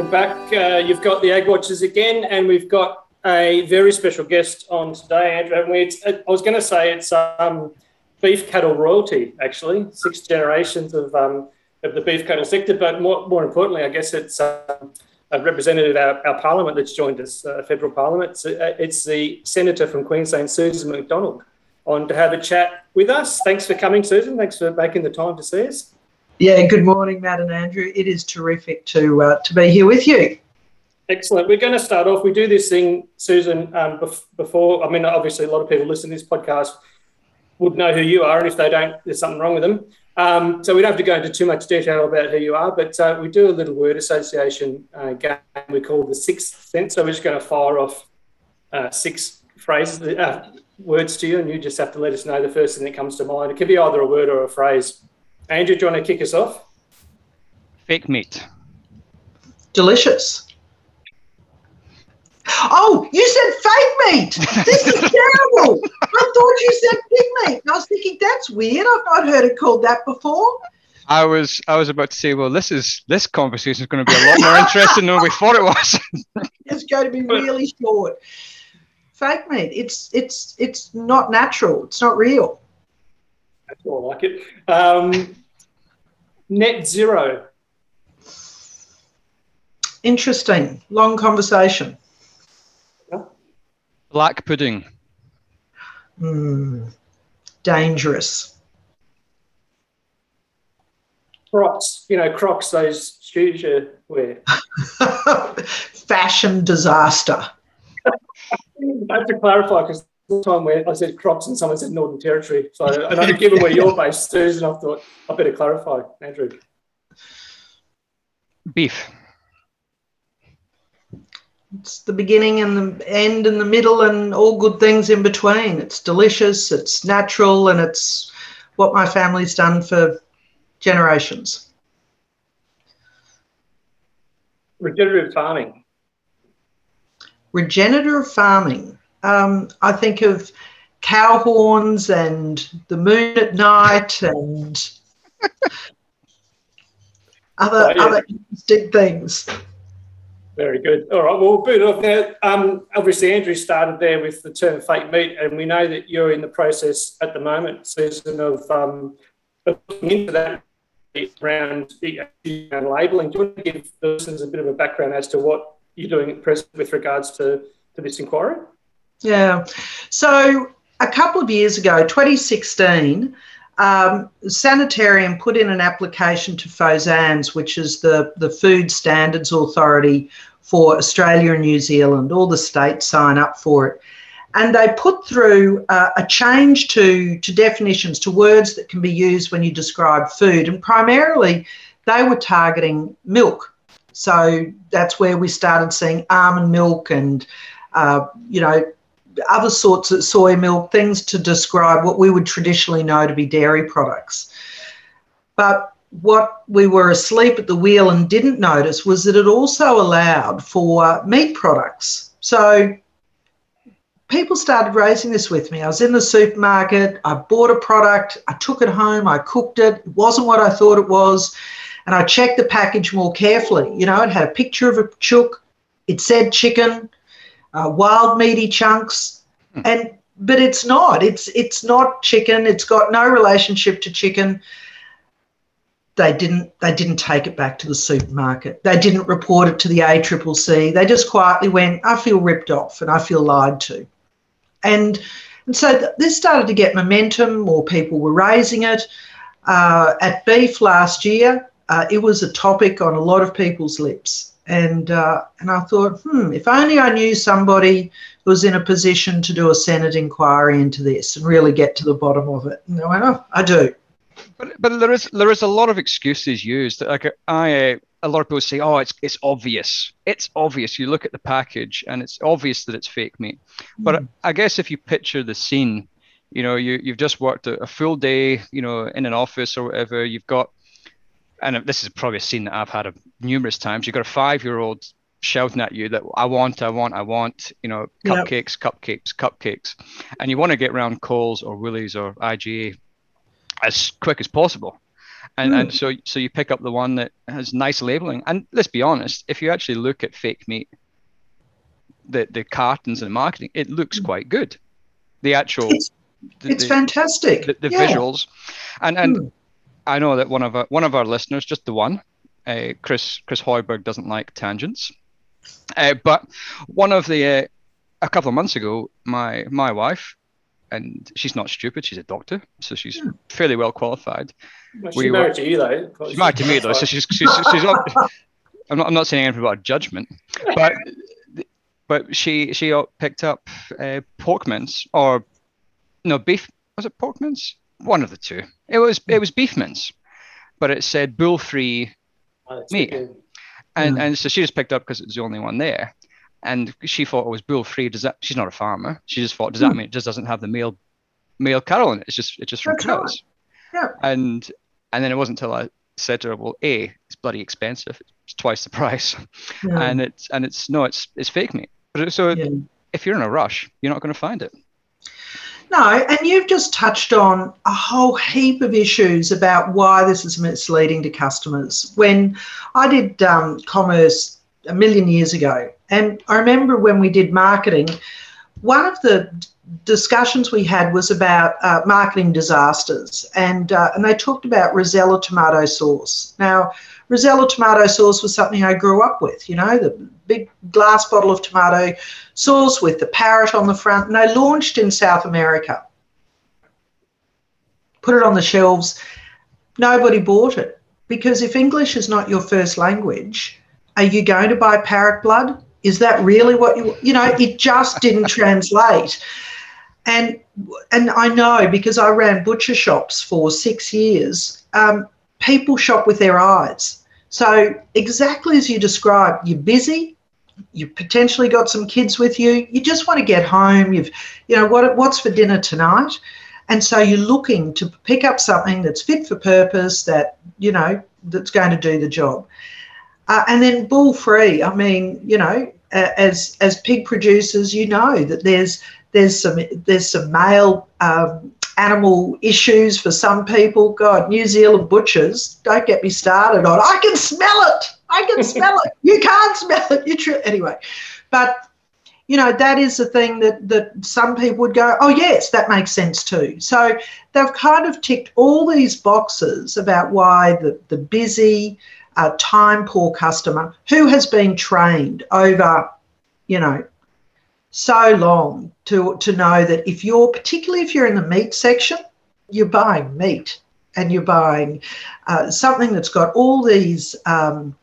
welcome back. Uh, you've got the Ag Watchers again, and we've got a very special guest on today, Andrew, haven't we? It's, I was going to say it's um, beef cattle royalty, actually, six generations of, um, of the beef cattle sector, but more, more importantly, I guess it's uh, a representative of our, our parliament that's joined us, uh, federal parliament. It's, uh, it's the senator from Queensland, Susan McDonald, on to have a chat with us. Thanks for coming, Susan. Thanks for making the time to see us. Yeah, good morning, Matt and Andrew. It is terrific to uh, to be here with you. Excellent. We're going to start off. We do this thing, Susan, um, bef- before. I mean, obviously, a lot of people listening to this podcast would know who you are, and if they don't, there's something wrong with them. Um, so we don't have to go into too much detail about who you are, but uh, we do a little word association uh, game we call the sixth sense. So we're just going to fire off uh, six phrases, uh, words to you, and you just have to let us know the first thing that comes to mind. It could be either a word or a phrase. Andrew, do you want to kick us off? Fake meat. Delicious. Oh, you said fake meat. This is terrible. I thought you said pig meat. I was thinking that's weird. I've not heard it called that before. I was I was about to say, well, this is this conversation is going to be a lot more interesting than we thought it was. it's going to be really short. Fake meat. It's it's it's not natural. It's not real. That's all I like it. Um, net zero. Interesting. Long conversation. Black pudding. Mm, dangerous. Crocs, you know, Crocs, those shoes you wear. Fashion disaster. I have to clarify because the time where I said Crocs and someone said Northern Territory. So, and I, given where you're based, Susan, I thought I better clarify, Andrew. Beef. It's the beginning and the end and the middle and all good things in between. It's delicious, it's natural, and it's what my family's done for generations. Regenerative farming. Regenerative farming. Um, I think of cow horns and the moon at night and other oh, yeah. other interesting things. Very good. All right, well, we'll boot off now. Um, obviously, Andrew started there with the term fake meat, and we know that you're in the process at the moment, Susan, of um, looking into that around, around labelling. Do you want to give the listeners a bit of a background as to what you're doing at present with regards to, to this inquiry? Yeah. So, a couple of years ago, 2016, um, Sanitarium put in an application to FSANZ, which is the, the Food Standards Authority for Australia and New Zealand. All the states sign up for it. And they put through uh, a change to, to definitions, to words that can be used when you describe food. And primarily, they were targeting milk. So that's where we started seeing almond milk and, uh, you know, other sorts of soy milk, things to describe what we would traditionally know to be dairy products. But what we were asleep at the wheel and didn't notice was that it also allowed for meat products. So people started raising this with me. I was in the supermarket, I bought a product, I took it home, I cooked it. It wasn't what I thought it was. And I checked the package more carefully. You know, it had a picture of a chook, it said chicken, uh, wild meaty chunks, hmm. and but it's not. It's it's not chicken. It's got no relationship to chicken. They didn't they didn't take it back to the supermarket. They didn't report it to the ACCC. They just quietly went, I feel ripped off and I feel lied to. And and so th- this started to get momentum. More people were raising it. Uh, at Beef last year, uh, it was a topic on a lot of people's lips and uh, and I thought, hmm, if only I knew somebody who was in a position to do a Senate inquiry into this and really get to the bottom of it. And I went, oh, I do. But but there is there is a lot of excuses used. Like I, uh, a lot of people say, oh, it's it's obvious. It's obvious. You look at the package and it's obvious that it's fake meat. Mm. But I guess if you picture the scene, you know, you you've just worked a, a full day, you know, in an office or whatever. You've got and this is probably a scene that I've had numerous times. You've got a five year old shouting at you that I want, I want, I want, you know, cupcakes, yep. cupcakes, cupcakes. And you want to get around Coles or Woolies or IGA as quick as possible. And, mm. and so so you pick up the one that has nice labeling. And let's be honest, if you actually look at fake meat, the the cartons and the marketing, it looks hmm. quite good. The actual it's, the, it's the, fantastic. The, the yeah. visuals, and and mm. I know that one of our, one of our listeners, just the one, uh, Chris Chris Hoiberg doesn't like tangents, uh, but one of the uh, a couple of months ago, my my wife, and she's not stupid. She's a doctor, so she's yeah. Hmm. fairly well qualified. Well, she's we married were, to you though. She's married to me though, so she's she's, she's, she's I'm not I'm not saying anything about judgment, but but she she picked up uh, pork mince or no beef was it pork mince one of the two. It was it was beef mince but it said bull free oh, meat and mm. and so she just picked up because it was the only one there. And she thought it was bull free. Does that she's not a farmer. She just thought does that mm. mean it just doesn't have the male male cattle in it? It's just it's just from That's cows. right. yeah. And and then it wasn't until i said to her well a it's bloody expensive. It's twice the price. Yeah. and it's and it's no it's it's fake meat. But so yeah. if you're in a rush you're not going to find it no, and you've just touched on a whole heap of issues about why this is misleading to customers. When I did um, commerce a million years ago, and I remember when we did marketing, one of the discussions we had was about uh, marketing disasters, and uh, and they talked about Rosella tomato sauce. Now, Rosella tomato sauce was something I grew up with. You know, the big glass bottle of tomato sauce with the parrot on the front, and they launched in South America. Put it on the shelves. Nobody bought it because if English is not your first language, are you going to buy parrot blood? Is that really what you you know? It just didn't translate. And and I know because I ran butcher shops for six years. Um, people shop with their eyes. So exactly as you described, you're busy, you've potentially got some kids with you you just want to get home you've you know what what's for dinner tonight? And so you're looking to pick up something that's fit for purpose that you know that's going to do the job. Uh, and then bull free i mean you know as as pig producers you know that there's there's some there's some male um, animal issues for some people god new zealand butchers don't get me started on i can smell it I can smell it. You can't smell it. You true. Anyway, but you know that is the thing that that some people would go, oh yes, that makes sense too. So they've kind of ticked all these boxes about why the the busy, uh, time poor customer who has been trained over, you know, so long to to know that if you're particularly if you're in the meat section, you're buying meat and you're buying uh, something that's got all these um,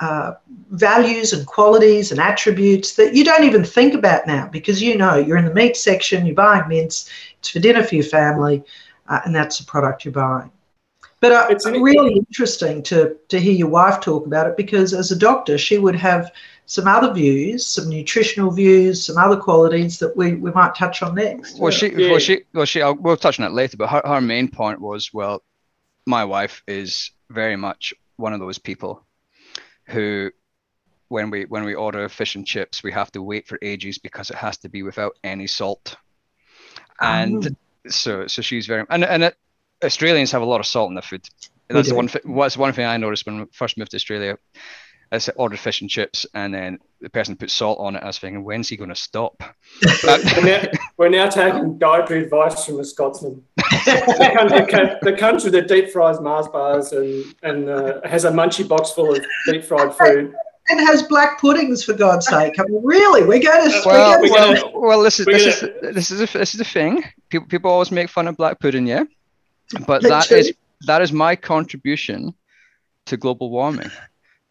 uh, values and qualities and attributes that you don't even think about now because you know you're in the meat section, you're buying mince, it's for dinner for your family, uh, and that's the product you're buying. But uh, it's really interesting to, to hear your wife talk about it because as a doctor, she would have some other views, some nutritional views, some other qualities that we, we might touch on next. Well, she, yeah. well, she, well, she, I'll, we'll touch on it later, but her, her main point was, well, my wife is very much one of those people who when we when we order fish and chips, we have to wait for ages because it has to be without any salt. And um. so so she's very and and it, Australians have a lot of salt in their food. That's the one. What's one thing I noticed when I first moved to Australia. I said, ordered fish and chips, and then the person put salt on it. I was thinking, when's he going to stop? we're, now, we're, now, taking dietary advice from a Scotsman. the, country, the, country, that deep fries Mars bars and and uh, has a munchie box full of deep fried food. And has black puddings for God's sake. I mean, really, we're going to. Well, well, gonna, well, this is this is this is a, this is a thing. People people always make fun of black pudding, yeah, but that is that is my contribution to global warming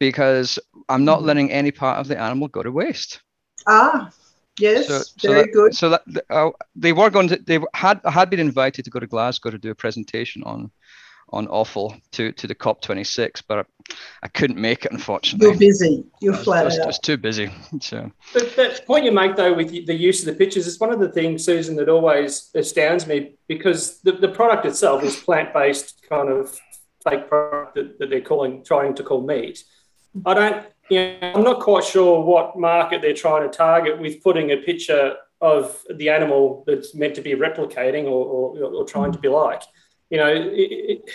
because I'm not mm-hmm. letting any part of the animal go to waste. Ah, yes, so, so very that, good. So that uh, they were going to, they had had been invited to go to Glasgow to do a presentation on on offal to to the COP26, but I couldn't make it unfortunately. You're busy. You're was, flat I was, out. I was too busy. So. But that point you make though with the use of the pictures is one of the things, Susan, that always astounds me because the, the product itself is plant based kind of fake product that, that they're calling trying to call meat. I don't, you know, I'm not quite sure what market they're trying to target with putting a picture of the animal that's meant to be replicating or, or, or trying to be like. You know, it,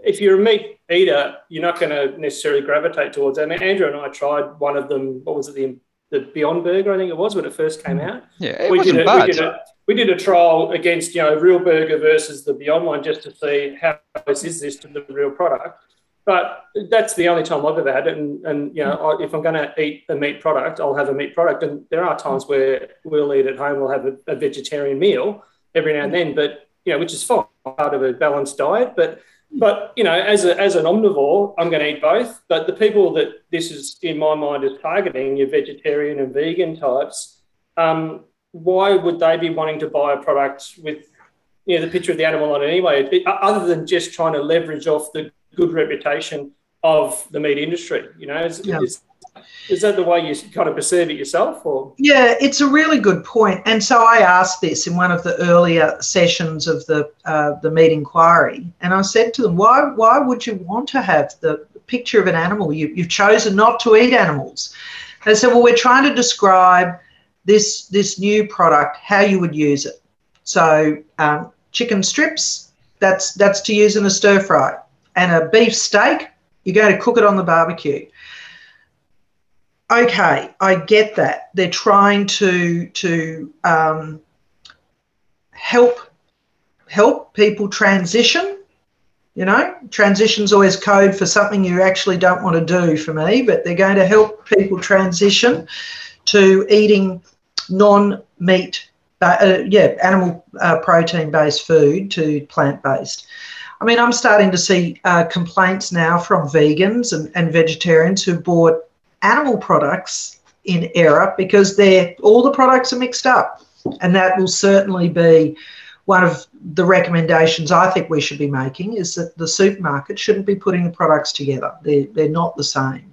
if you're a meat eater, you're not going to necessarily gravitate towards mean, Andrew and I tried one of them. What was it? The, the Beyond Burger, I think it was when it first came out. Yeah, it we wasn't did a, bad. We did, a, we did a trial against you know Real Burger versus the Beyond one just to see how close is this to the real product. But that's the only time I've ever had it. And, and you know, if I'm going to eat a meat product, I'll have a meat product. And there are times where we'll eat at home, we'll have a, a vegetarian meal every now and then, but, you know, which is fine, part of a balanced diet. But, but you know, as, a, as an omnivore, I'm going to eat both. But the people that this is, in my mind, is targeting, your vegetarian and vegan types, um, why would they be wanting to buy a product with you know, the picture of the animal on it anyway, other than just trying to leverage off the good reputation of the meat industry. You know, is, yeah. is, is, that the way you kind of perceive it yourself? Or yeah, it's a really good point. And so I asked this in one of the earlier sessions of the uh, the meat inquiry, and I said to them, why why would you want to have the picture of an animal? You, you've chosen not to eat animals. And they said, well, we're trying to describe this this new product, how you would use it. So um, chicken strips, that's that's to use in a stir fry and a beef steak, you're going to cook it on the barbecue. Okay, I get that. They're trying to to um, help help people transition. You know, transition's always code for something you actually don't want to do for me, but they're going to help people transition to eating non-meat, uh, yeah, animal uh, protein-based food to plant-based. I mean, I'm starting to see uh, complaints now from vegans and, and vegetarians who bought animal products in error because they're all the products are mixed up, and that will certainly be one of the recommendations I think we should be making is that the supermarket shouldn't be putting the products together. They're, they're not the same.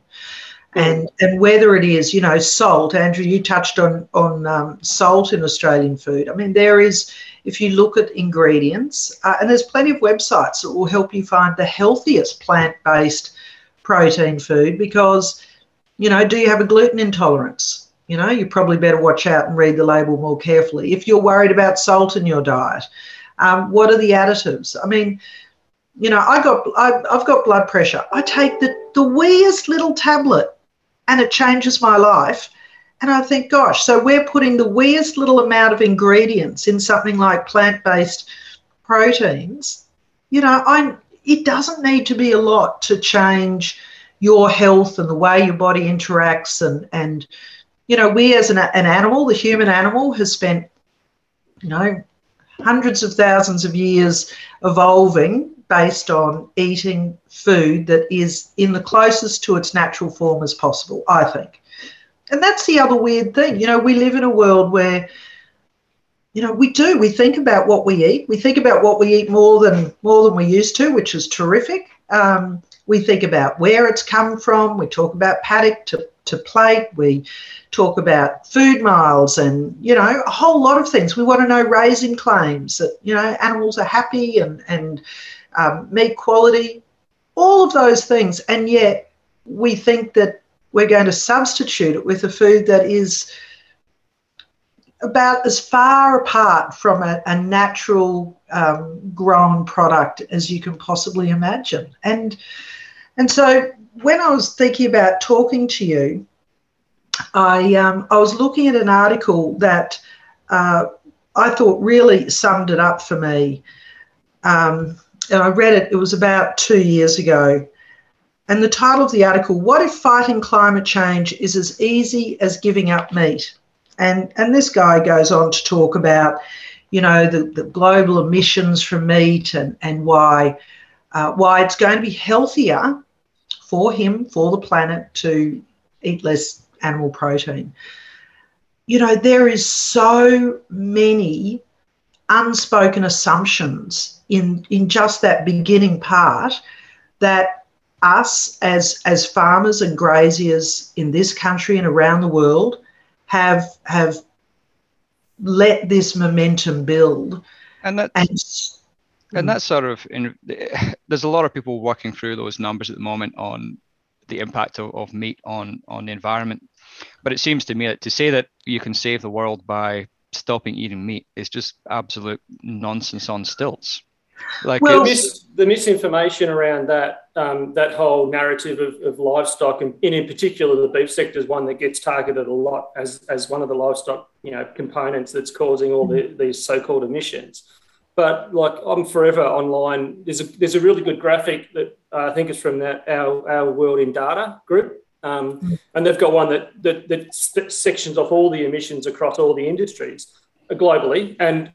And, and whether it is, you know, salt, Andrew, you touched on, on um, salt in Australian food. I mean, there is if you look at ingredients, uh, and there's plenty of websites that will help you find the healthiest plant based protein food because, you know, do you have a gluten intolerance? You know, you probably better watch out and read the label more carefully. If you're worried about salt in your diet, um, what are the additives? I mean, you know, I got I, have got blood pressure. I take the the weeest little tablet, and it changes my life. And I think, gosh, so we're putting the weirest little amount of ingredients in something like plant based proteins. You know, I'm, it doesn't need to be a lot to change your health and the way your body interacts. And, and you know, we as an, an animal, the human animal, has spent, you know, hundreds of thousands of years evolving based on eating food that is in the closest to its natural form as possible, I think and that's the other weird thing. You know, we live in a world where, you know, we do. We think about what we eat. We think about what we eat more than more than we used to, which is terrific. Um, we think about where it's come from. We talk about paddock to, to plate. We talk about food miles and, you know, a whole lot of things. We want to know raising claims that, you know, animals are happy and, and um, meat quality, all of those things. And yet we think that we're going to substitute it with a food that is about as far apart from a, a natural um, grown product as you can possibly imagine. And and so when I was thinking about talking to you, I um, I was looking at an article that uh, I thought really summed it up for me. Um, and I read it. It was about two years ago, and the title of the article, What if fighting climate change is as easy as giving up meat? And, and this guy goes on to talk about, you know, the, the global emissions from meat and, and why, uh, why it's going to be healthier for him, for the planet, to eat less animal protein. You know, there is so many unspoken assumptions in, in just that beginning part that us as as farmers and graziers in this country and around the world have have let this momentum build. And that and, and that's sort of in, there's a lot of people working through those numbers at the moment on the impact of, of meat on on the environment. But it seems to me that to say that you can save the world by stopping eating meat is just absolute nonsense on stilts Like well, the, mis- the, misinformation around that um, that whole narrative of, of livestock, and, and, in particular the beef sector, is one that gets targeted a lot as, as one of the livestock you know components that's causing all the, these so-called emissions. But like I'm forever online. There's a there's a really good graphic that uh, I think is from that our our World in Data group, um, and they've got one that, that that sections off all the emissions across all the industries globally, and,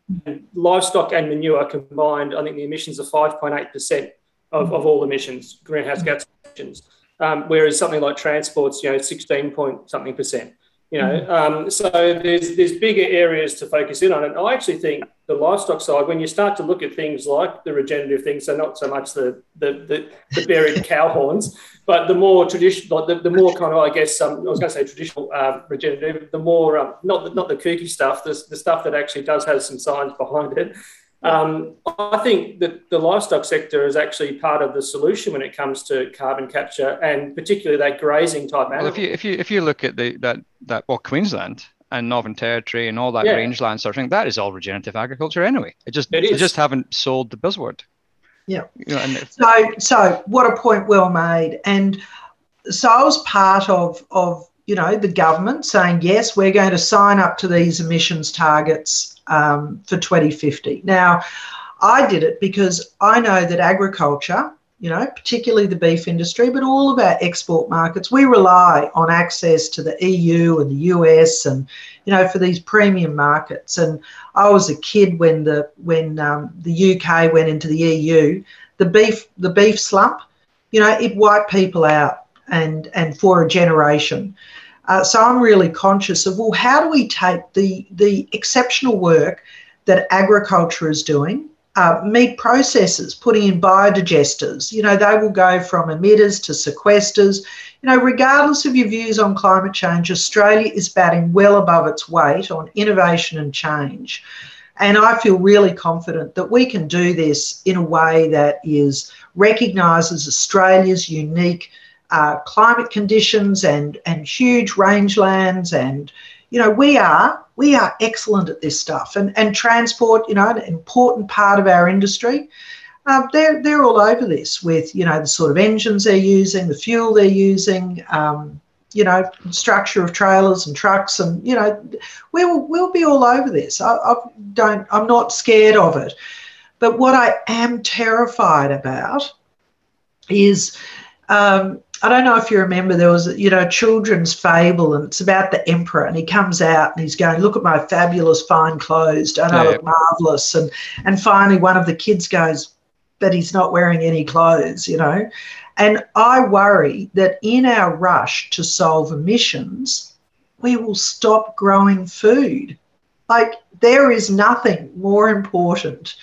livestock and manure combined, I think the emissions are 5.8% of, of all emissions, greenhouse gas emissions, um, whereas something like transport's, you know, 16 point something percent. You know, mm. um, so there's there's bigger areas to focus in on, and I actually think the livestock side, when you start to look at things like the regenerative things, so not so much the the, the, the buried cow horns, but the more traditional, the, the more kind of, I guess, um, I was going to say traditional uh, regenerative, the more um, not the, not the kooky stuff, the, the stuff that actually does have some science behind it. Um, I think that the livestock sector is actually part of the solution when it comes to carbon capture and particularly that grazing type animal. Well, if you if you if you look at the that that well Queensland and Northern Territory and all that yeah. rangeland sort of thing, that is all regenerative agriculture anyway. It just it they just haven't sold the buzzword. Yeah. You know, so so what a point well made. And so I was part of of you know the government saying yes, we're going to sign up to these emissions targets um, for 2050. Now, I did it because I know that agriculture, you know, particularly the beef industry, but all of our export markets, we rely on access to the EU and the US and, you know, for these premium markets. And I was a kid when the when um, the UK went into the EU, the beef the beef slump, you know, it wiped people out and and for a generation. Uh, so I'm really conscious of well, how do we take the the exceptional work that agriculture is doing, uh, meat processors, putting in biodigesters. You know, they will go from emitters to sequesters. You know, regardless of your views on climate change, Australia is batting well above its weight on innovation and change. And I feel really confident that we can do this in a way that is recognises Australia's unique uh, climate conditions and and huge rangelands and you know we are we are excellent at this stuff. And and transport you know an important part of our industry. Uh, they're they're all over this with you know the sort of engines they're using the fuel they're using um, you know structure of trailers and trucks and you know we'll we'll be all over this. I, I don't i'm not scared of it. But what i am terrified about is um, I don't know if you remember, there was, you know, a children's fable, and it's about the emperor, and he comes out and he's going, "Look at my fabulous fine clothes! Don't I yeah. look marvelous?" And and finally, one of the kids goes, "But he's not wearing any clothes," you know. And I worry that in our rush to solve emissions, we will stop growing food. Like there is nothing more important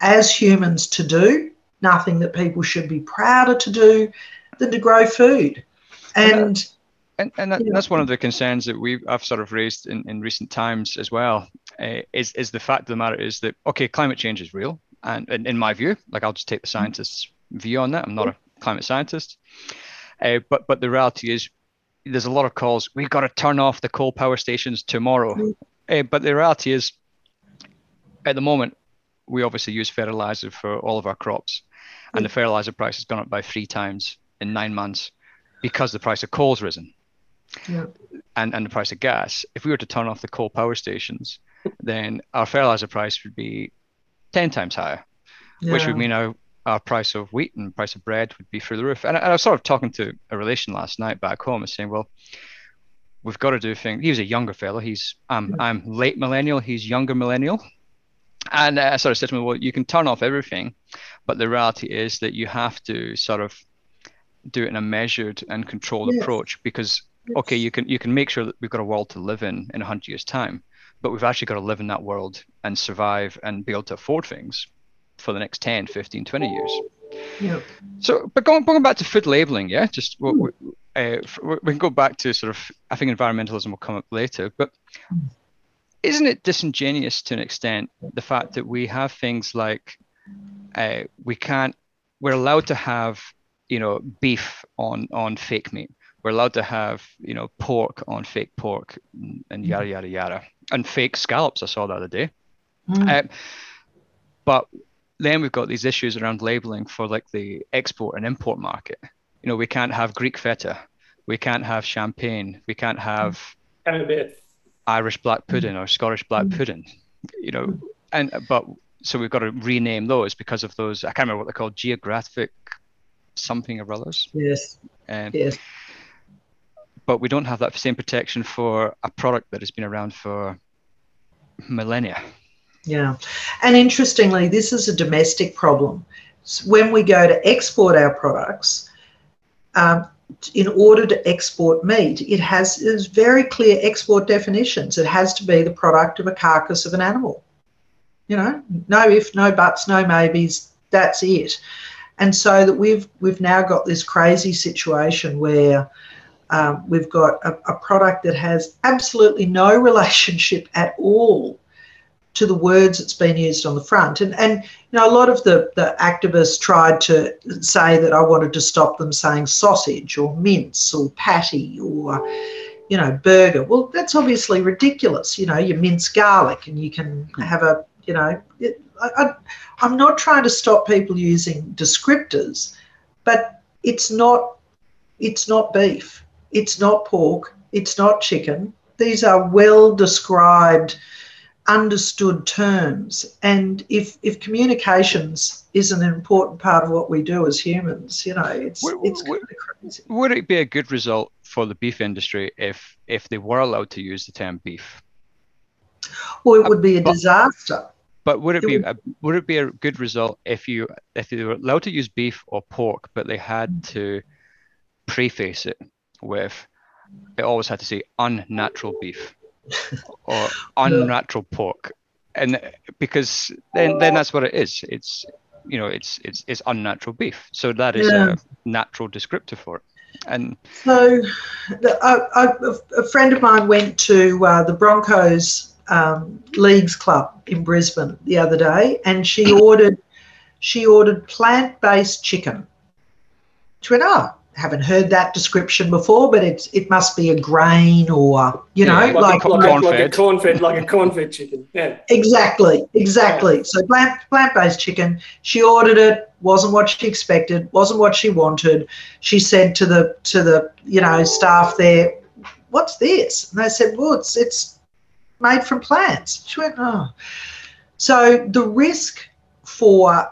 as humans to do, nothing that people should be prouder to do than to grow food. And and, and that, that's one of the concerns that we I've sort of raised in, in recent times as well. Uh, is is the fact of the matter is that okay, climate change is real, and, and in my view, like I'll just take the scientist's view on that. I'm not a climate scientist, uh, but but the reality is there's a lot of calls. We've got to turn off the coal power stations tomorrow. Uh, but the reality is, at the moment, we obviously use fertilizer for all of our crops, and the fertilizer price has gone up by three times in nine months because the price of coal's risen yeah. and, and the price of gas. If we were to turn off the coal power stations, then our fertilizer price would be 10 times higher, yeah. which would mean our, our price of wheat and price of bread would be through the roof. And I, and I was sort of talking to a relation last night back home and saying, well, we've got to do things. He was a younger fellow. He's I'm I'm late millennial. He's younger millennial. And uh, I sort of said to him, well, you can turn off everything, but the reality is that you have to sort of do it in a measured and controlled yes. approach because yes. okay you can you can make sure that we've got a world to live in in 100 years time but we've actually got to live in that world and survive and be able to afford things for the next 10 15 20 years yeah. so but going, going back to food labeling yeah just we, we, uh, we can go back to sort of i think environmentalism will come up later but isn't it disingenuous to an extent the fact that we have things like uh, we can't we're allowed to have you know beef on on fake meat we're allowed to have you know pork on fake pork and yada yada yada and fake scallops i saw the other day mm. uh, but then we've got these issues around labeling for like the export and import market. You know, we can't have Greek feta, we can't have champagne, we can't have Irish black pudding or Scottish black mm. pudding. You know, and but so we've got to rename those because of those. I can't remember what they're called, geographic something or others. Yes. Um, yes. But we don't have that same protection for a product that has been around for millennia. Yeah. And interestingly, this is a domestic problem. When we go to export our products, um, in order to export meat, it has there's very clear export definitions. It has to be the product of a carcass of an animal. You know, no if, no buts, no maybes. That's it. And so that we've we've now got this crazy situation where um, we've got a, a product that has absolutely no relationship at all to the words that's been used on the front. And and you know, a lot of the, the activists tried to say that I wanted to stop them saying sausage or mince or patty or you know, burger. Well, that's obviously ridiculous. You know, you mince garlic and you can have a, you know, it, I, I, am not trying to stop people using descriptors, but it's not, it's not beef, it's not pork, it's not chicken. These are well described understood terms. And if if communications is an important part of what we do as humans, you know, it's would, it's would, crazy. Would it be a good result for the beef industry if if they were allowed to use the term beef? Well, it would be a disaster. But would it, be a, would it be a good result if you if they were allowed to use beef or pork, but they had to preface it with it always had to say unnatural beef or unnatural pork, and because then then that's what it is. It's you know it's it's it's unnatural beef. So that is yeah. a natural descriptor for it. And so, the, a friend of mine went to uh, the Broncos um, Leagues Club in Brisbane the other day, and she ordered she ordered plant based chicken. She went, oh, haven't heard that description before, but it's it must be a grain or you know yeah, like, like, like, like, a corn fed like a corn fed chicken. Yeah. Exactly, exactly. Yeah. So plant plant based chicken. She ordered it. wasn't what she expected. wasn't what she wanted. She said to the to the you know staff there, "What's this?" And they said, "Well, it's it's made from plants." She went, "Oh." So the risk for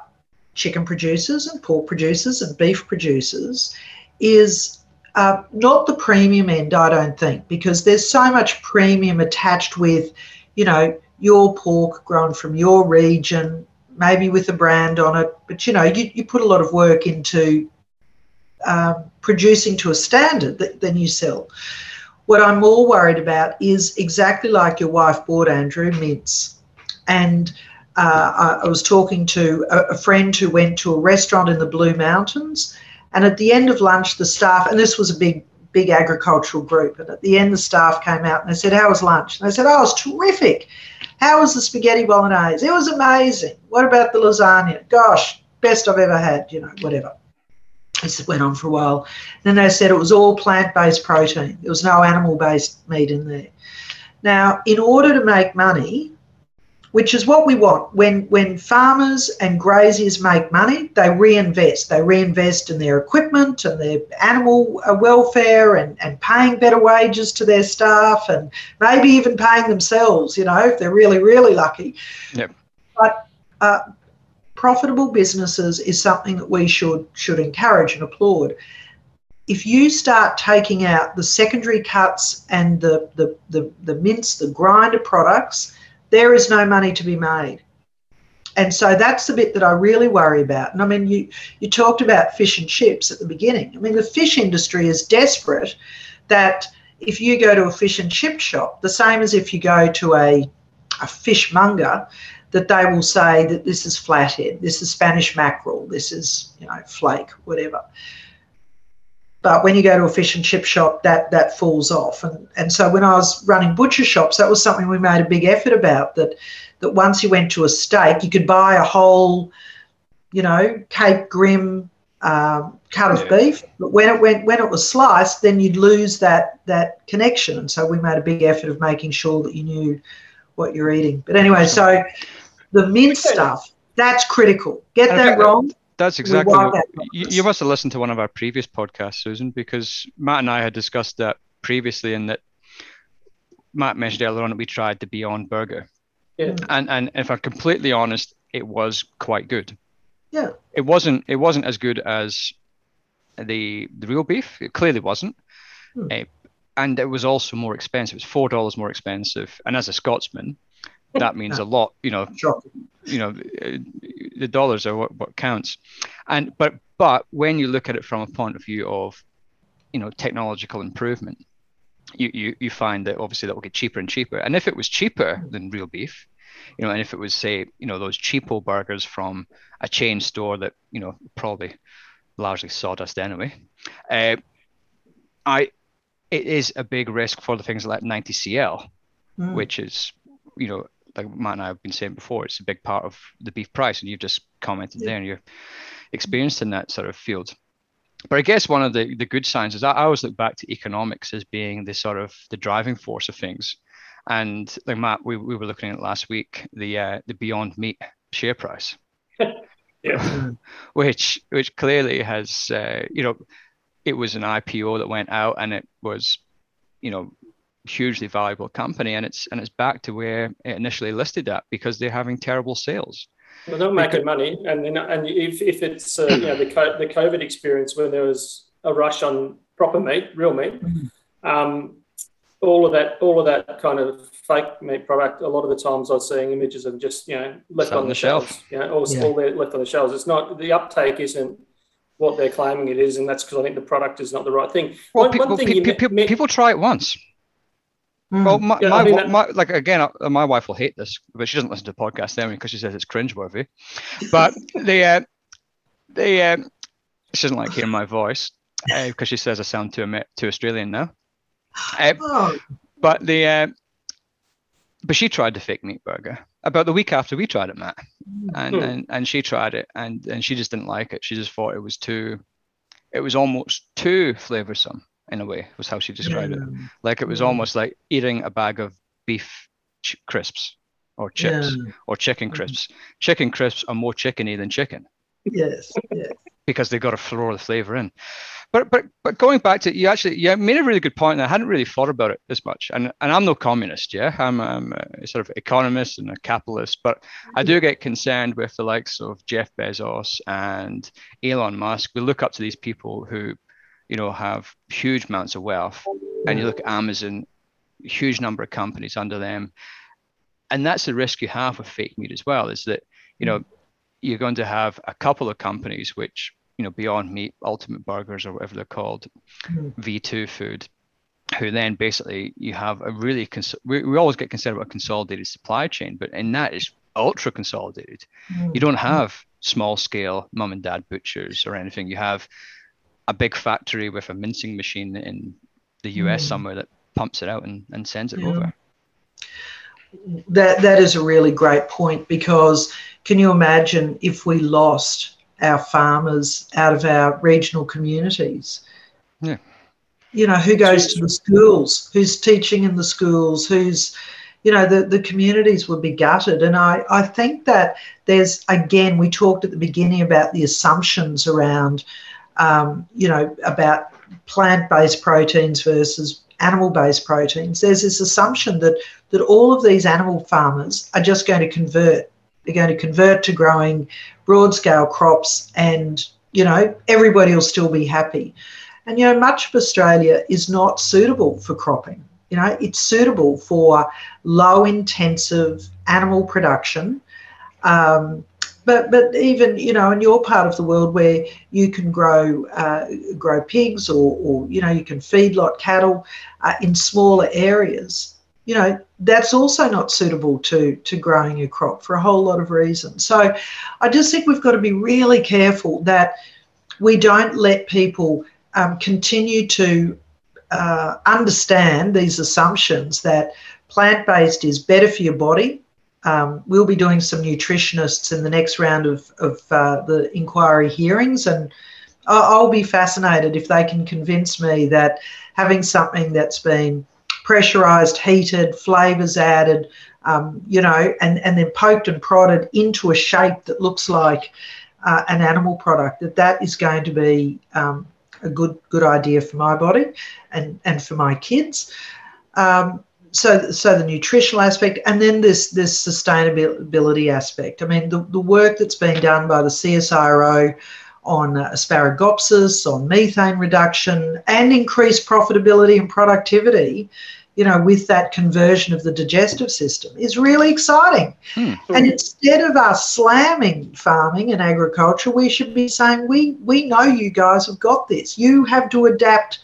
chicken producers and pork producers and beef producers is uh, not the premium end, I don't think, because there's so much premium attached with, you know, your pork grown from your region, maybe with a brand on it. But, you know, you, you put a lot of work into um, producing to a standard that then you sell. What I'm more worried about is exactly like your wife bought, Andrew, mince. And uh, I, I was talking to a, a friend who went to a restaurant in the Blue Mountains and at the end of lunch, the staff, and this was a big, big agricultural group, and at the end, the staff came out and they said, How was lunch? And they said, Oh, it was terrific. How was the spaghetti bolognese? It was amazing. What about the lasagna? Gosh, best I've ever had, you know, whatever. This went on for a while. Then they said it was all plant based protein, there was no animal based meat in there. Now, in order to make money, which is what we want. When when farmers and graziers make money, they reinvest. They reinvest in their equipment and their animal uh, welfare and, and paying better wages to their staff and maybe even paying themselves, you know, if they're really, really lucky. Yep. But uh, profitable businesses is something that we should should encourage and applaud. If you start taking out the secondary cuts and the the the, the mince, the grinder products, there is no money to be made. And so that's the bit that I really worry about. And I mean, you, you talked about fish and chips at the beginning. I mean, the fish industry is desperate that if you go to a fish and chip shop, the same as if you go to a, a fishmonger, that they will say that this is flathead, this is Spanish mackerel, this is, you know, flake, whatever. But when you go to a fish and chip shop, that that falls off. And and so when I was running butcher shops, that was something we made a big effort about. That that once you went to a steak, you could buy a whole, you know, Cape Grim um, cut of yeah. beef. But when it went when it was sliced, then you'd lose that that connection. And so we made a big effort of making sure that you knew what you're eating. But anyway, so the mint stuff That's critical. Get And that wrong. That's exactly what that you, you must have listened to one of our previous podcasts, Susan, because Matt and I had discussed that previously, and that Matt mentioned earlier on that we tried the Beyond Burger, Yeah. and and if I'm completely honest, it was quite good. Yeah. It wasn't it wasn't as good as the the real beef. It clearly wasn't, Hmm. Eh, and it was also more expensive. It was four dollars more expensive, and as a Scotsman, that means a lot. You know, Shocking. you know the dollars are what, what counts and but but when you look at it from a point of view of you know technological improvement you you, you find that obviously that will get cheaper and cheaper and if it was cheaper than real beef you know and if it was say you know those cheapo burgers from a chain store that you know probably largely sawdust anyway uh, i it is a big risk for the things like 90CL Mm. which is, you know, like Matt and I have been saying before, it's a big part of the beef price, and you've just commented there, and you're experienced in that sort of field. But I guess one of the, the good signs is I, I always look back to economics as being the sort of the driving force of things. And like Matt, we, we were looking at last week the uh, the Beyond Meat share price, Yeah. which which clearly has uh, you know it was an IPO that went out and it was you know hugely valuable company and it's and it's back to where it initially listed at because they're having terrible sales. They're not making money, and then and if, if it's uh, you know the co- the COVID experience when there was a rush on proper meat, real meat, Mhm. um, all of that all of that kind of fake meat product. A lot of the times I was seeing images of just you know left on on the, the shelf. shelves, you know, all, Yeah. all there left on the shelves. It's not the uptake isn't what they're claiming it is, and that's because I think the product is not the right thing. Well, One- pe- one well, thing pe- you pe- me- pe- me- people try it once. Mm. Well, my, Yeah, my, I mean, wa- that- my like again, uh, my wife will hate this, but she doesn't listen to podcasts podcast anyway because she says it's cringeworthy. But the uh, the uh, she doesn't like hearing my voice because she says I sound too too Australian now. Uh, Oh, but the uh, but she tried the fake meat burger about the week after we tried it, Matt, and Hmm. and, and she tried it and and she just didn't like it. She just thought it was too, it was almost too flavorsome in a way. Was how she described it. Like it was Yeah. almost like eating a bag of beef ch- crisps or chips Yeah. or chicken crisps. Chicken crisps are more chickeny than chicken Yes. Yes. because they've got to throw the flavor in. But but but going back to you actually you made a really good point. And I hadn't really thought about it as much. And and I'm no communist, yeah. I'm, I'm a sort of economist and a capitalist, but I do get concerned with the likes of Jeff Bezos and Elon Musk. We look up to these people who, you know, have huge amounts of wealth. And you look at Amazon, huge number of companies under them. And that's the risk you have with fake meat as well, is that, you know, you're going to have a couple of companies which you know beyond meat ultimate burgers or whatever they're called Mm. v2 food who then basically you have a really cons- we, we always get concerned about a consolidated supply chain but in that is ultra consolidated you don't have small scale mum and dad butchers or anything you have a big factory with a mincing machine in the us Mm. somewhere that pumps it out and, and sends it Yeah. over That that is a really great point because can you imagine if we lost our farmers out of our regional communities? Yeah. You know, who goes to the schools? Who's teaching in the schools? Who's you know, the, the communities would be gutted. And I, I think that there's, again, we talked at the beginning about the assumptions around, um, you know, about plant based proteins versus animal based proteins. There's this assumption that, that all of these animal farmers are just going to convert. They're going to convert to growing broad scale crops and, you know, everybody will still be happy. And, you know, much of Australia is not suitable for cropping. You know, it's suitable for low intensive animal production. Um, but, but even you know in your part of the world where you can grow uh, grow pigs or, or you know you can feedlot cattle uh, in smaller areas you know that's also not suitable to to growing your crop for a whole lot of reasons so i just think we've got to be really careful that we don't let people um, continue to uh, understand these assumptions that plant based is better for your body. Um, we'll be doing some nutritionists in the next round of, of uh, the inquiry hearings, and I'll, be fascinated if they can convince me that having something that's been pressurized, heated, flavors added, um, you know, and, and then poked and prodded into a shape that looks like uh, an animal product, that that is going to be um, a good good idea for my body and, and for my kids. Um, so, so the nutritional aspect, and then this this sustainability aspect. I mean, the, the work that's been done by the CSIRO on asparagopsis, on methane reduction, and increased profitability and productivity, you know, with that conversion of the digestive system is really exciting. Hmm. And instead of us slamming farming and agriculture, we should be saying, we, we know you guys have got this. You have to adapt.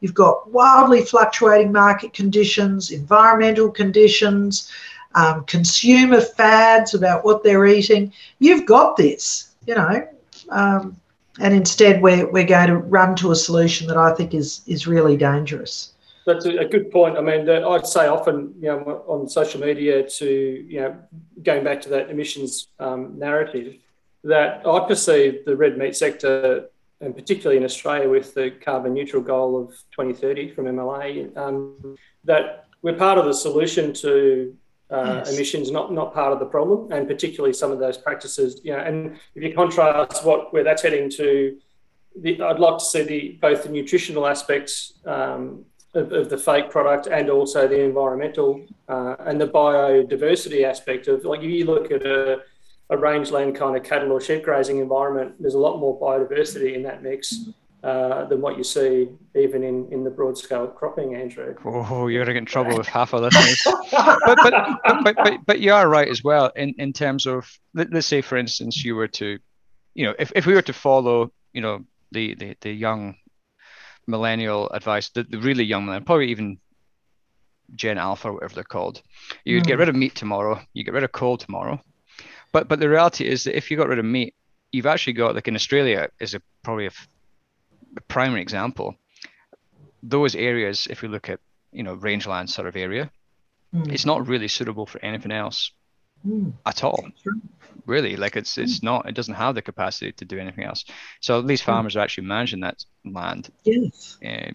You've got wildly fluctuating market conditions, environmental conditions, um, consumer fads about what they're eating. You've got this, you know. Um, and instead we're, we're going to run to a solution that I think is is really dangerous. That's a good point. I mean, I'd say often, you know, on social media to, you know, going back to that emissions um, narrative, that I perceive the red meat sector, and particularly in Australia with the carbon neutral goal of 2030 from MLA, um, that we're part of the solution to uh, yes. emissions, not not part of the problem, and particularly some of those practices. You know, and if you contrast what where that's heading to, the, I'd like to see the both the nutritional aspects um, of, of, the fake product and also the environmental uh, and the biodiversity aspect of like if you look at a, a rangeland kind of cattle or sheep grazing environment, there's a lot more biodiversity in that mix. Uh, than what you see even in, in the broad scale cropping, Andrew. Oh, you're going to get in trouble with half of this. but, but, but, but, but, you are right as well in, in terms of, let, us say, for instance, you were to, you know, if, if we were to follow, you know, the, the, the young millennial advice, the, the really young millennial, probably even Gen Alpha, whatever they're called, you'd mm. get rid of meat tomorrow, you get rid of coal tomorrow. But but the reality is that if you got rid of meat, you've actually got like in Australia is a probably a a primary example, those areas, if we look at you know rangeland sort of area, mm. it's not really suitable for anything else mm. at all. Really, like it's it's mm. not. It doesn't have the capacity to do anything else. So these hmm. farmers are actually managing that land. Yes. Uh,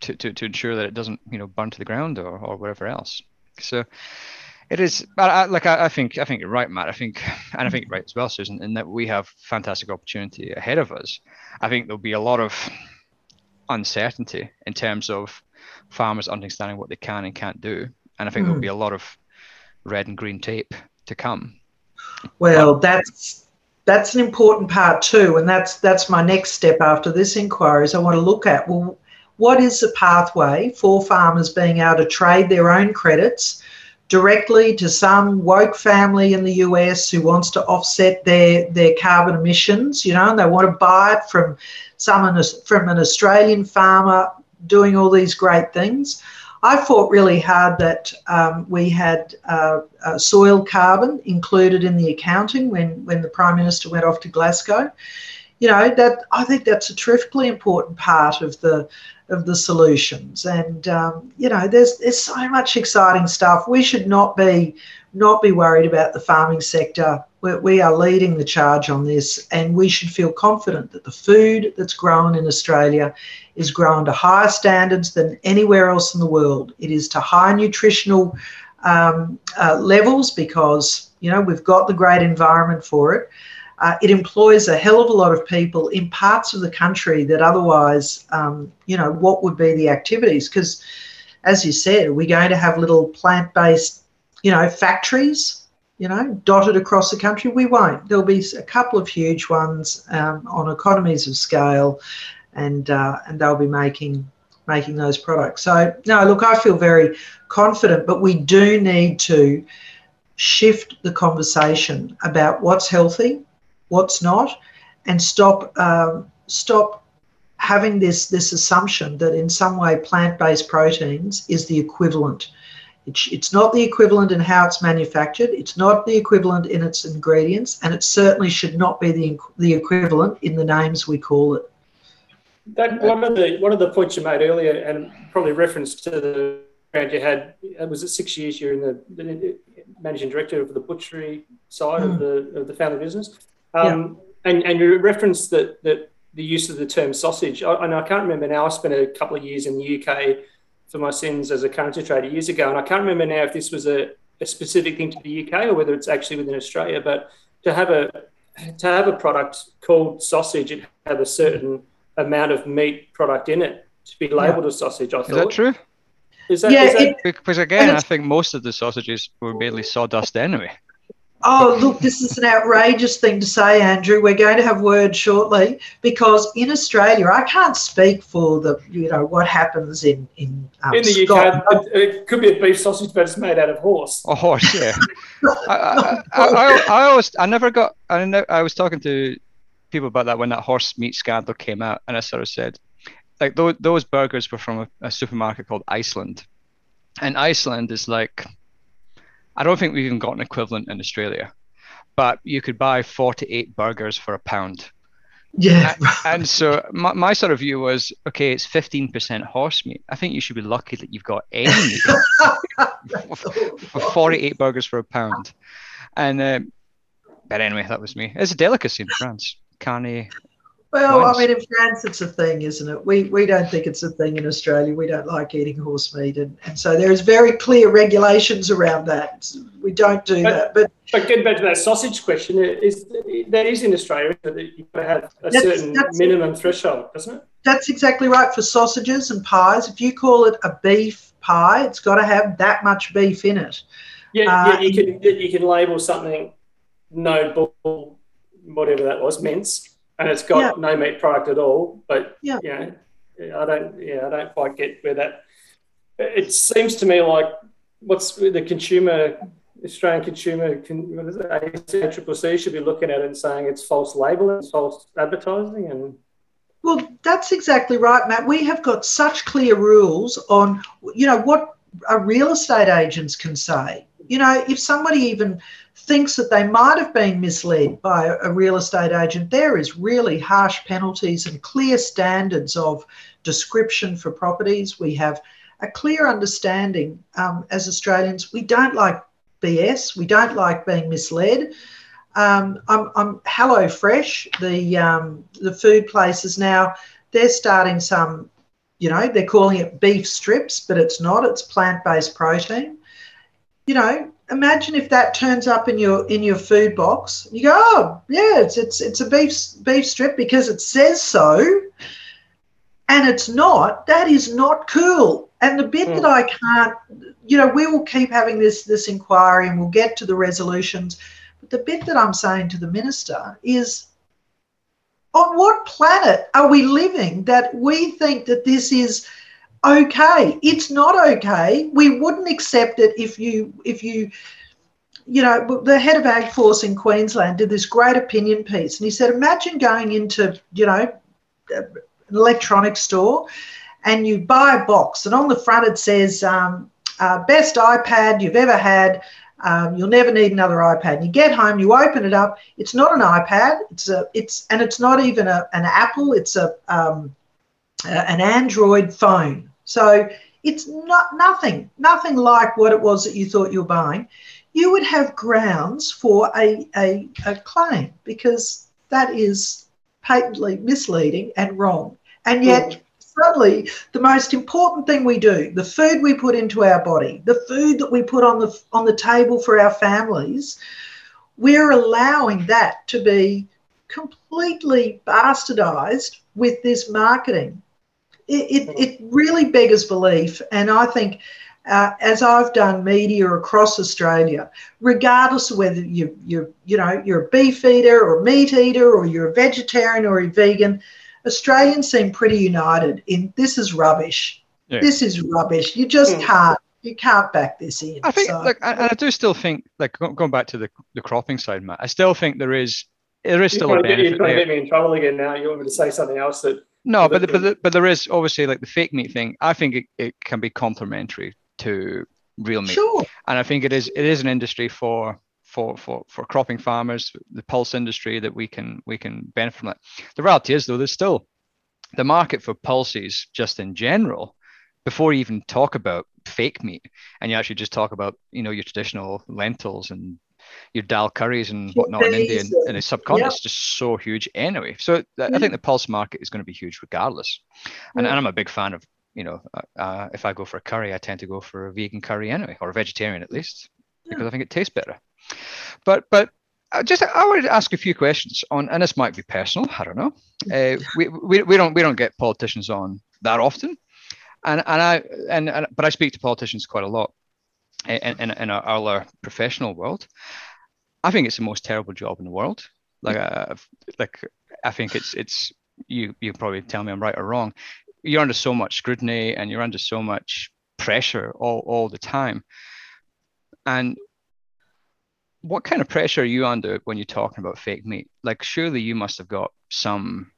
to, to, to ensure that it doesn't you know burn to the ground or, or whatever else. So it is I, like I, I, think I think you're right, Matt. I think and I think you're right as well, Susan, in that we have fantastic opportunity ahead of us. I think there'll be a lot of uncertainty in terms of farmers understanding what they can and can't do, and I think mm. there'll hmm. be a lot of red and green tape to come. Well, but, that's that's an important part too, and that's that's my next step after this inquiry. Is I want to look at well, what is the pathway for farmers being able to trade their own credits directly to some woke family in the US who wants to offset their, their carbon emissions, you know, and they want to buy it from someone from an Australian farmer doing all these great things. I fought really hard that um, we had uh, uh, soil carbon included in the accounting when, when the Prime Minister went off to Glasgow. You know, that I think that's a terrifically important part of the of the solutions. And um, you know, there's there's so much exciting stuff. We should not be not be worried about the farming sector. We're, we are leading the charge on this, and we should feel confident that the food that's grown in Australia is grown to higher standards than anywhere else in the world. It is to high nutritional um, uh, levels because you know we've got the great environment for it. Uh, it employs a hell of a lot of people in parts of the country that otherwise, um, you know, what would be the activities? Because, as you said, we're going to have little plant based, you know, factories, you know, dotted across the country. We won't. There'll be a couple of huge ones um, on economies of scale, and uh, and they'll be making making those products. So no, look, I feel very confident, but we do need to shift the conversation about what's healthy what's not, and stop um, stop having this this assumption that in some way plant-based proteins is the equivalent. It's, it's not the equivalent in how it's manufactured. It's not the equivalent in its ingredients, and it certainly should not be the the equivalent in the names we call it. That one of the one of the points you made earlier, and probably reference to the background you had. Was it six years? You're in the, the managing director of the butchery side mm. of the of the family business. Um, yeah. and, and you referenced that, that the use of the term sausage. I, and I can't remember now, I spent a couple of years in the UK for my sins as a currency trader years ago. And I can't remember now if this was a, a specific thing to the UK or whether it's actually within Australia, but to have a to have a product called sausage, it have a certain amount of meat product in it to be labelled yeah. as sausage. I thought. Is that true? Is that, yeah, is that... It, because again, I think most of the sausages were mainly sawdust anyway. Oh, look, this is an outrageous thing to say, Andrew. We're going to have words shortly because in Australia, I can't speak for the, you know, what happens in in, um, in the Scotland. UK. It, could be a beef sausage, but it's made out of horse. A horse, yeah. I, I, I, I, always, I never got. I know, I was talking to people about that when that horse meat scandal came out, and I sort of said, like those, those burgers were from a, a supermarket called Iceland, and Iceland is like I don't think we've even got an equivalent in Australia, but you could buy 48 burgers for a pound. Yeah. And, so my, my sort of view was okay, it's 15% horse meat. I think you should be lucky that you've got any meat for 48 burgers for a pound. And, uh, but anyway, that was me. It's a delicacy in France. Carne well, I mean, in France, it's a thing, isn't it? We we don't think it's a thing in Australia. We don't like eating horse meat, and, and so there's very clear regulations around that. We don't do but, that. But but getting back to that sausage question, is that is in Australia that you've got to have a that's, certain that's minimum threshold, doesn't it? That's exactly right for sausages and pies. If you call it a beef pie, it's got to have that much beef in it. Yeah, uh, yeah you can you can label something no bull, whatever that was, mince and it's got yeah. no meat product at all. But yeah, you know, I don't, yeah, I don't quite get where that. It seems to me like what's the consumer, Australian consumer, what is it, ACCC should be looking at it and saying it's false labeling, it's false advertising, and. Well, that's exactly right, Matt. We have got such clear rules on, you know, what a real estate agents can say. You know, if somebody even thinks that they might have been misled by a real estate agent, there is really harsh penalties and clear standards of description for properties. We have a clear understanding um, as Australians. We don't like BS. We don't like being misled. Um, I'm, I'm Hello Fresh, the um, the food places now. They're starting some, you know, they're calling it beef strips, but it's not. It's plant based protein. You know, imagine if that turns up in your in your food box. You go, oh yeah, it's it's it's a beef beef strip because it says so, and it's not. That is not cool. And the bit mm. that I can't, you know, we will keep having this this inquiry and we'll get to the resolutions. But the bit that I'm saying to the minister is. On what planet are we living that we think that this is okay. It's not okay. We wouldn't accept it if you if you you know, the head of AgForce in Queensland did this great opinion piece, and he said, imagine going into, you know, an electronics store, and you buy a box, and on the front it says, um, uh, "Best iPad you've ever had. Um, you'll never need another iPad." You get home, you open it up. It's not an iPad. It's a, it's, and it's not even a, an Apple. It's a, um, an Android phone. So it's not nothing, nothing like what it was that you thought you were buying. You would have grounds for a, a, a claim because that is patently misleading and wrong. And yet, mm. suddenly, the most important thing we do, the food we put into our body, the food that we put on the on the table for our families, we're allowing that to be completely bastardized with this marketing it, it, it really beggars belief. And I think, uh, as I've done media across Australia, regardless of whether you you you know you're a beef eater or a meat eater or you're a vegetarian or a vegan, Australians seem pretty united in this is rubbish. Yeah. This is rubbish. You just mm. can't you can't back this in. I think, so. like, and I do still think, like, going back to the, the cropping side, Matt, I still think there is there is still a benefit. You're trying to get me in trouble again now. You want me to say something else that no, but but but there is obviously like the fake meat thing. I think it, it can be complementary to real meat, sure. and I think it is it is an industry for for for for cropping farmers, the pulse industry that we can we can benefit from it. The reality is though, there's still the market for pulses just in general. Before you even talk about fake meat, and you actually just talk about you know your traditional lentils and your dal curries and whatnot in India and, and the subcontinent is just so huge anyway. So I think the pulse market is going to be huge regardless. And, and I'm a big fan of, you know, uh, uh, if I go for a curry, I tend to go for a vegan curry anyway, or a vegetarian at least. because I think it tastes better. But but I just I wanted to ask a few questions on, and this might be personal. I don't know. Uh, we, we, we don't we don't get politicians on that often, and and I and, and but I speak to politicians quite a lot in in, in our, our professional world. I think it's the most terrible job in the world. Like uh, like I think it's it's you you probably tell me I'm right or wrong. You're under so much scrutiny and you're under so much pressure all all the time. And what kind of pressure are you under when you're talking about fake meat? Like, surely you must have got some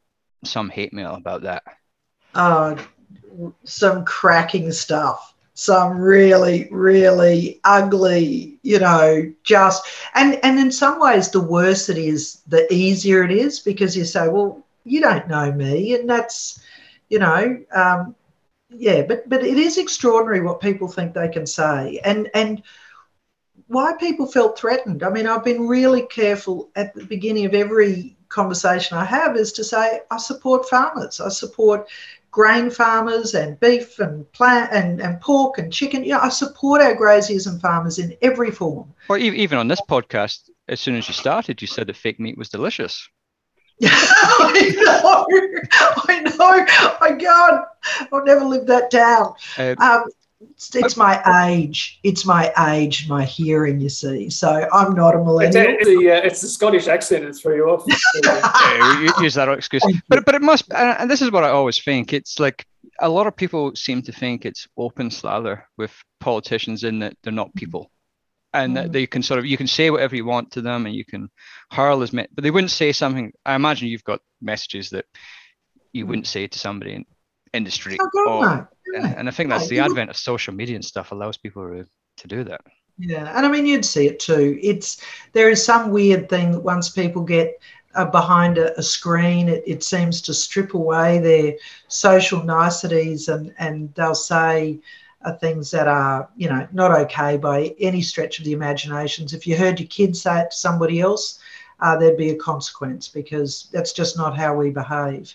some hate mail about that. Uh, some cracking stuff. Some really, really ugly, you know, just and and in some ways, the worse it is, the easier it is because you say, well, you don't know me, and that's, you know, um, yeah. But but it is extraordinary what people think they can say, and and why people felt threatened. I mean, I've been really careful at the beginning of every conversation I have is to say I support farmers. I support grain farmers and beef and plant and, and pork and chicken. Yeah, I support our graziers and farmers in every form. Well, even on this podcast, as soon as you started, you said that fake meat was delicious. I know, I know. I can't. I'll never live that down. Uh, um, it's, it's my age. It's my age, my hearing. You see, so I'm not a millennial. It's, the, uh, it's the Scottish accent. It's for you off. yeah, use that excuse. But but it must. And this is what I always think. It's like a lot of people seem to think it's open slather with politicians in that they're not people and mm. they can sort of you can say whatever you want to them and you can hurl as many but they wouldn't say something i imagine you've got messages that you wouldn't say to somebody in industry or, and, and, I think that's the advent of social media and stuff allows people to, to do that. Yeah, and I mean you'd see it too. It's there is some weird thing that once people get uh, behind a, a screen, it, it, seems to strip away their social niceties, and and they'll say uh, things that are you know not okay by any stretch of the imaginations. If you heard your kids say it to somebody else, uh, there'd be a consequence because that's just not how we behave.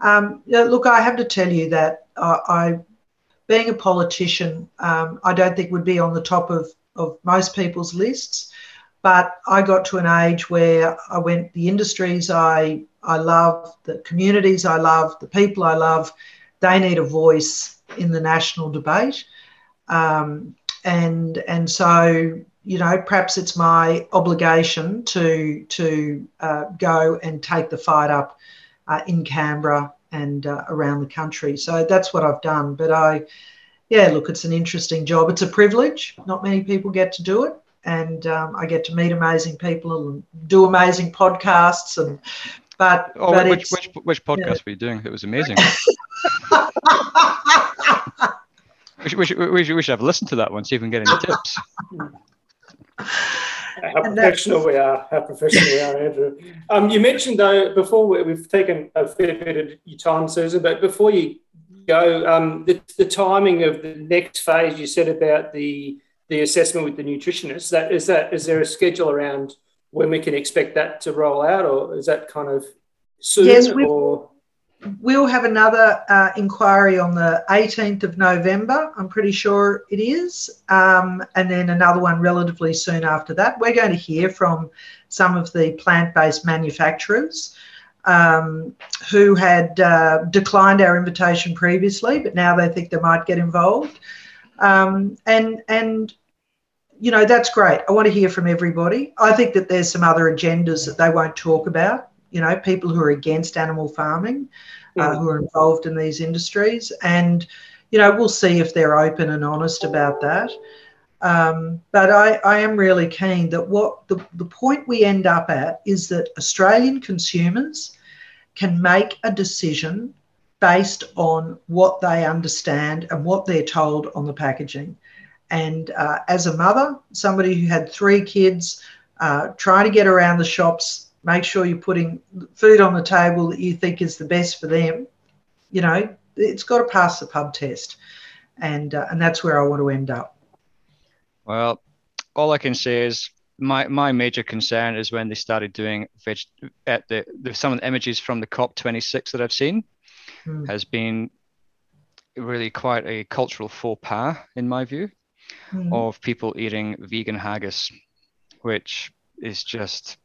Um, look, I have to tell you that uh, I, being a politician, um, I don't think would be on the top of, of most people's lists. But I got to an age where I went the industries I I love, the communities I love, the people I love, they need a voice in the national debate. Um, and and so you know perhaps it's my obligation to to uh, go and take the fight up uh, in Canberra and uh, around the country. So that's what I've done. But I, yeah, look, it's an interesting job. It's a privilege. Not many people get to do it. And um, I get to meet amazing people and do amazing podcasts. And but, oh, but which, which which podcast yeah. were you doing? It was amazing. we, should, we, should, we, should, we should have listened to that one, see if we can get any tips. how professional we are. How professional we are, Andrew. Um, you mentioned though before we, have taken a fair bit of your time, Susan. But before you go, um, the, the timing of the next phase you said about the the assessment with the nutritionist. That is that is there a schedule around when we can expect that to roll out, or is that kind of soon? Yes, or we'll have another uh, inquiry on the 18th of November, I'm pretty sure it is, um, and then another one relatively soon after that. We're going to hear from some of the plant based manufacturers um, who had uh, declined our invitation previously, but now they think they might get involved. Um, and, and you know, that's great. I want to hear from everybody. I think that there's some other agendas that they won't talk about you know, people who are against animal farming, uh, who are involved in these industries. And, you know, we'll see if they're open and honest about that. Um, but I, I, am really keen that what the, the point we end up at is that Australian consumers can make a decision based on what they understand and what they're told on the packaging. And uh, as a mother, somebody who had three kids, uh, trying to get around the shops make sure you're putting food on the table that you think is the best for them. You know, it's got to pass the pub test, and uh, and that's where I want to end up. Well, all I can say is my my major concern is when they started doing veg at the, the some of the images from the COP 26 that I've seen hmm. has been really quite a cultural faux pas in my view. mm. of people eating vegan haggis, which is just.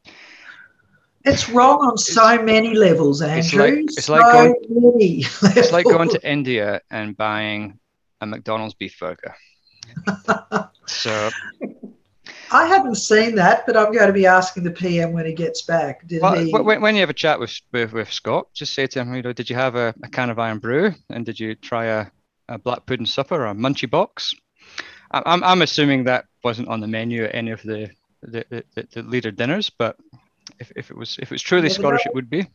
It's wrong on so many levels, Andrew. It's like, it's so like going, it's like going to India and buying a McDonald's beef burger. so I haven't seen that, but I'm going to be asking the PM when he gets back. Did well, he... when, when, you have a chat with, with, with Scott, just say to him, you know, did you have a, a can of Irn-Bru and did you try a, a black pudding supper or a munchie box? I'm, I'm assuming that wasn't on the menu at any of the the, the, the leader dinners, but if, if it was if it was truly Scottish, know. it would be.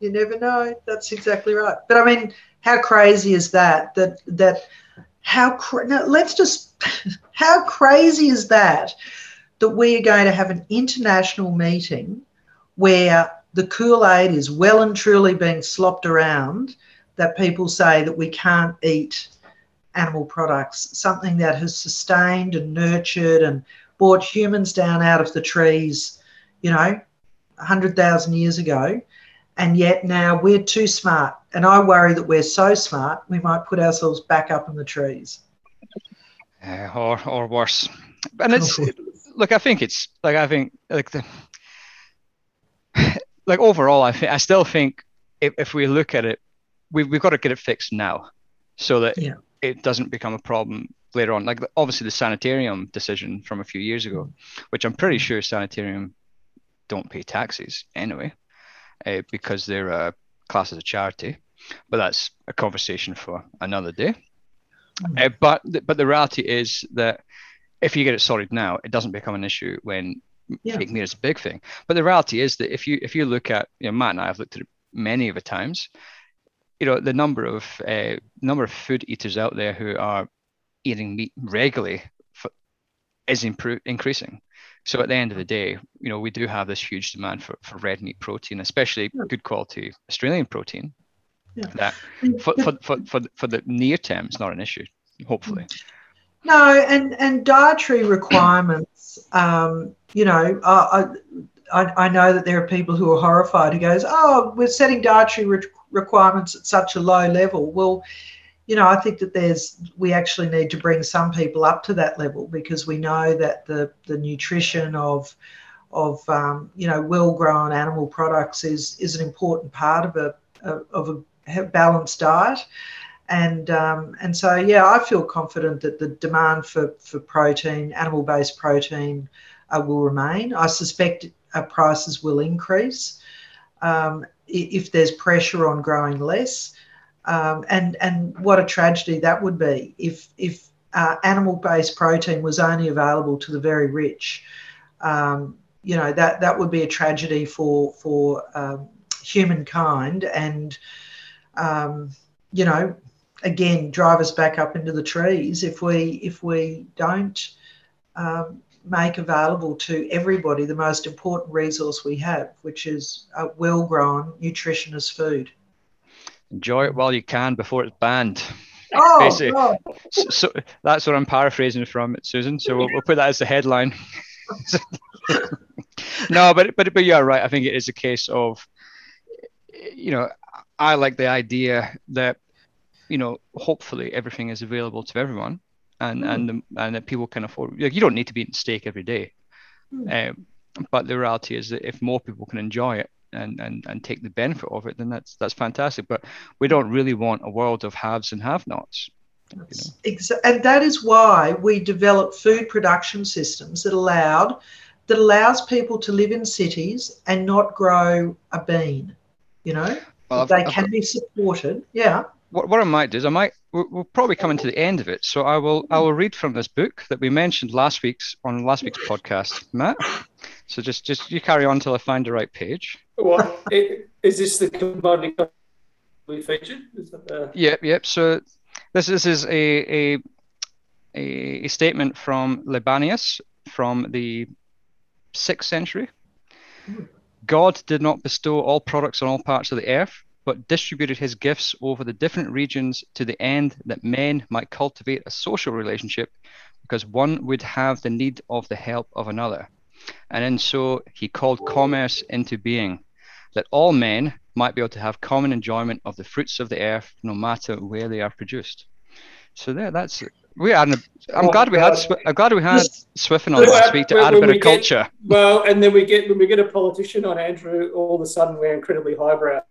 You never know. That's exactly right. But I mean, how crazy is that? That that how cra- now let's just how crazy is that that we are going to have an international meeting where the Kool-Aid is well and truly being slopped around that people say that we can't eat animal products, something that has sustained and nurtured and brought humans down out of the trees, you know, 100,000 years ago. And yet now we're too smart. And I worry that we're so smart, we might put ourselves back up in the trees. Uh, or, or worse. And it's, look, I think it's like, I think, like, the, like overall, I think, I still think if, if we look at it, we've, we've got to get it fixed now so that yeah. it doesn't become a problem later on. Like obviously the Sanitarium decision from a few years ago, which I'm pretty sure Sanitarium don't pay taxes anyway, uh, because they're a class as a charity. But that's a conversation for another day. Mm. Uh, but but the reality is that if you get it sorted now, it doesn't become an issue when yeah. fake meat is a big thing. But the reality is that if you if you look at you know Matt and I have looked at it many of the times, you know the number of uh, number of food eaters out there who are eating meat regularly for, is impro- increasing. So at the end of the day, you know, we do have this huge demand for, for red meat protein, especially yeah. good quality Australian protein. Yeah. That for, for, for, for, for the near term, it's not an issue, hopefully. No, and, and dietary requirements, um, you know, I, I, I know that there are people who are horrified who goes, oh, we're setting dietary re- requirements at such a low level. Well, you know, I think that there's we actually need to bring some people up to that level because we know that the the nutrition of of um, you know well grown animal products is is an important part of a, of a balanced diet. And um, and so yeah, I feel confident that the demand for, for protein, animal based protein, uh, will remain. I suspect uh, prices will increase um, if there's pressure on growing less. Um, and and what a tragedy that would be if if uh, animal-based protein was only available to the very rich. Um, you know that that would be a tragedy for for um, humankind, and um, you know, again, drive us back up into the trees if we if we don't um, make available to everybody the most important resource we have, which is well-grown, nutritious food enjoy it while you can before it's banned. Oh, Basically. So, so, that's what I'm paraphrasing from it, Susan. So we'll, we'll put that as the headline. no, but but but you're right. I think it is a case of, you know, I like the idea that, you know, hopefully everything is available to everyone, and mm. and the, and that people can afford. Like, you don't need to be eating steak every day, mm. um, but the reality is that if more people can enjoy it, and, and, and take the benefit of it, then that's that's fantastic. But we don't really want a world of haves and have-nots. You know? And that is why we developed food production systems that allowed that allows people to live in cities and not grow a bean. You know, well, they I've, can I've, be supported. Yeah. What, what I might do is I might we'll, we'll probably come into the end of it. So I will I will read from this book that we mentioned last week's on last week's podcast, Matt. So just just you carry on until I find the right page. What is this the commodity we featured? Yep, yep. So this, this is a, a a statement from Libanius from the sixth century. God did not bestow all products on all parts of the earth, but distributed his gifts over the different regions to the end that men might cultivate a social relationship because one would have the need of the help of another and in so he called commerce into being, that all men might be able to have common enjoyment of the fruits of the earth, no matter where they are produced. So there, that's we had. I'm glad we had. I'm glad we had Swiffen on last week to add a bit of culture. Get, well, and then we get when we get a politician on Andrew, all of a sudden we're incredibly highbrow.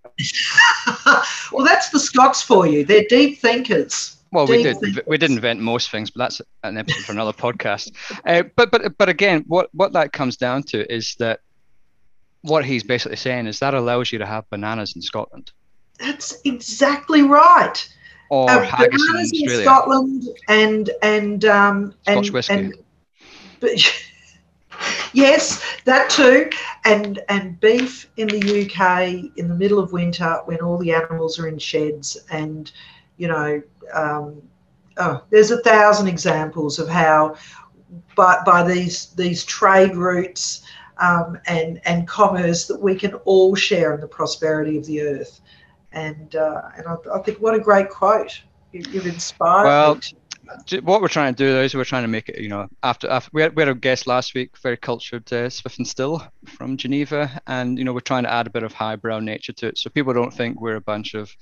well, that's the Scots for you. They're deep thinkers. Well, we did. Thinkers. We did invent most things, but that's an episode for another podcast. Uh, but but but again, what what that comes down to is that what he's basically saying is that allows you to have bananas in Scotland. That's exactly right or uh, haggis in Australia. Scotland and and um Scotch and, whiskey. And, but, yes, that too, and and beef in the UK in the middle of winter when all the animals are in sheds, and you know, um, oh, there's a thousand examples of how, by by these these trade routes. Um, and and commerce that we can all share in the prosperity of the earth and uh, and I, I, think what a great quote. You, have inspired. Well, what we're trying to do is we're trying to make it. You know, after, after we, had, we had a guest last week, very cultured uh, and Still from Geneva, and you know we're trying to add a bit of highbrow nature to it, so people don't think we're a bunch of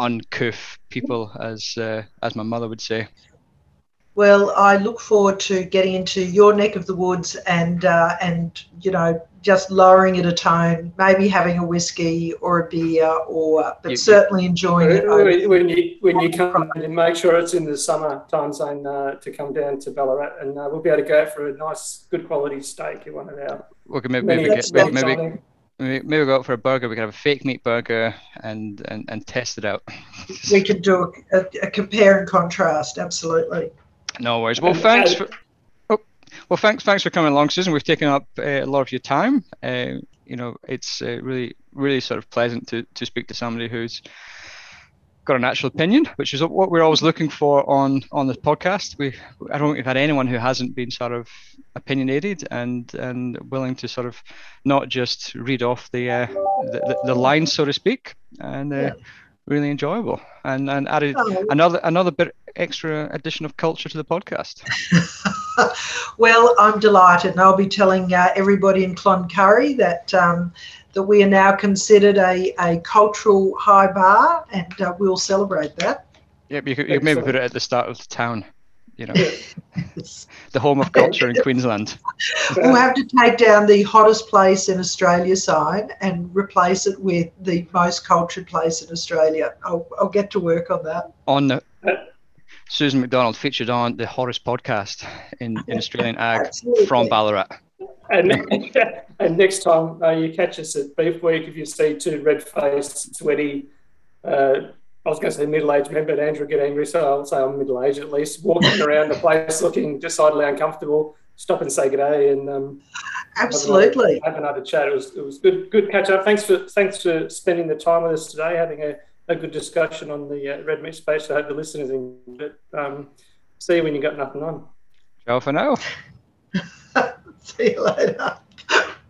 uncouth people, as uh, as my mother would say. Well, I look forward to getting into your neck of the woods and uh, and you know just lowering it a tone, maybe having a whiskey or a beer, or but you, certainly enjoying it. When you when you come and make sure it's in the summer time zone uh, to come down to Ballarat, and uh, we'll be able to go for a nice, good quality steak in one of our. We can maybe maybe, get, maybe, maybe, maybe, maybe go out for a burger. We can have a fake meat burger and and, and test it out. we could do a, a compare and contrast. Absolutely. No worries. Well, thanks for. Oh, well, thanks. Thanks for coming along, Susan. We've taken up uh, a lot of your time. Uh, you know, it's uh, really, really sort of pleasant to to speak to somebody who's got a natural opinion, which is what we're always looking for on on this podcast. We I don't think we've had anyone who hasn't been sort of opinionated and and willing to sort of not just read off the uh, the, the, the lines, so to speak, and uh, yeah. really enjoyable and and added oh. another another bit extra addition of culture to the podcast. well, I'm delighted, and I'll be telling uh, everybody in Cloncurry that um, that we are now considered a, a cultural high bar, and uh, we'll celebrate that. Yep, you could, you maybe put it at the start of the town. You know, the home of culture in Queensland. We'll have to take down the hottest place in Australia sign and replace it with the most cultured place in Australia. I'll, I'll get to work on that. On the Susan McDonald featured on the Horace podcast in, in Australian Ag Absolutely. from Ballarat. And, and next time uh, you catch us at Beef Week, if you see two red faced, sweaty, uh, I was going to say middle aged men, but Andrew get angry, so I'll say I'm middle aged at least, walking around the place looking decidedly uncomfortable, stop and say good day and um, Absolutely have another, have another, chat. It was, it was good, good catch up. Thanks for thanks for spending the time with us today, having a a good discussion on the uh, red meat space. I hope the listeners enjoyed it. Um, see you when you got nothing on. Ciao for now. see you later.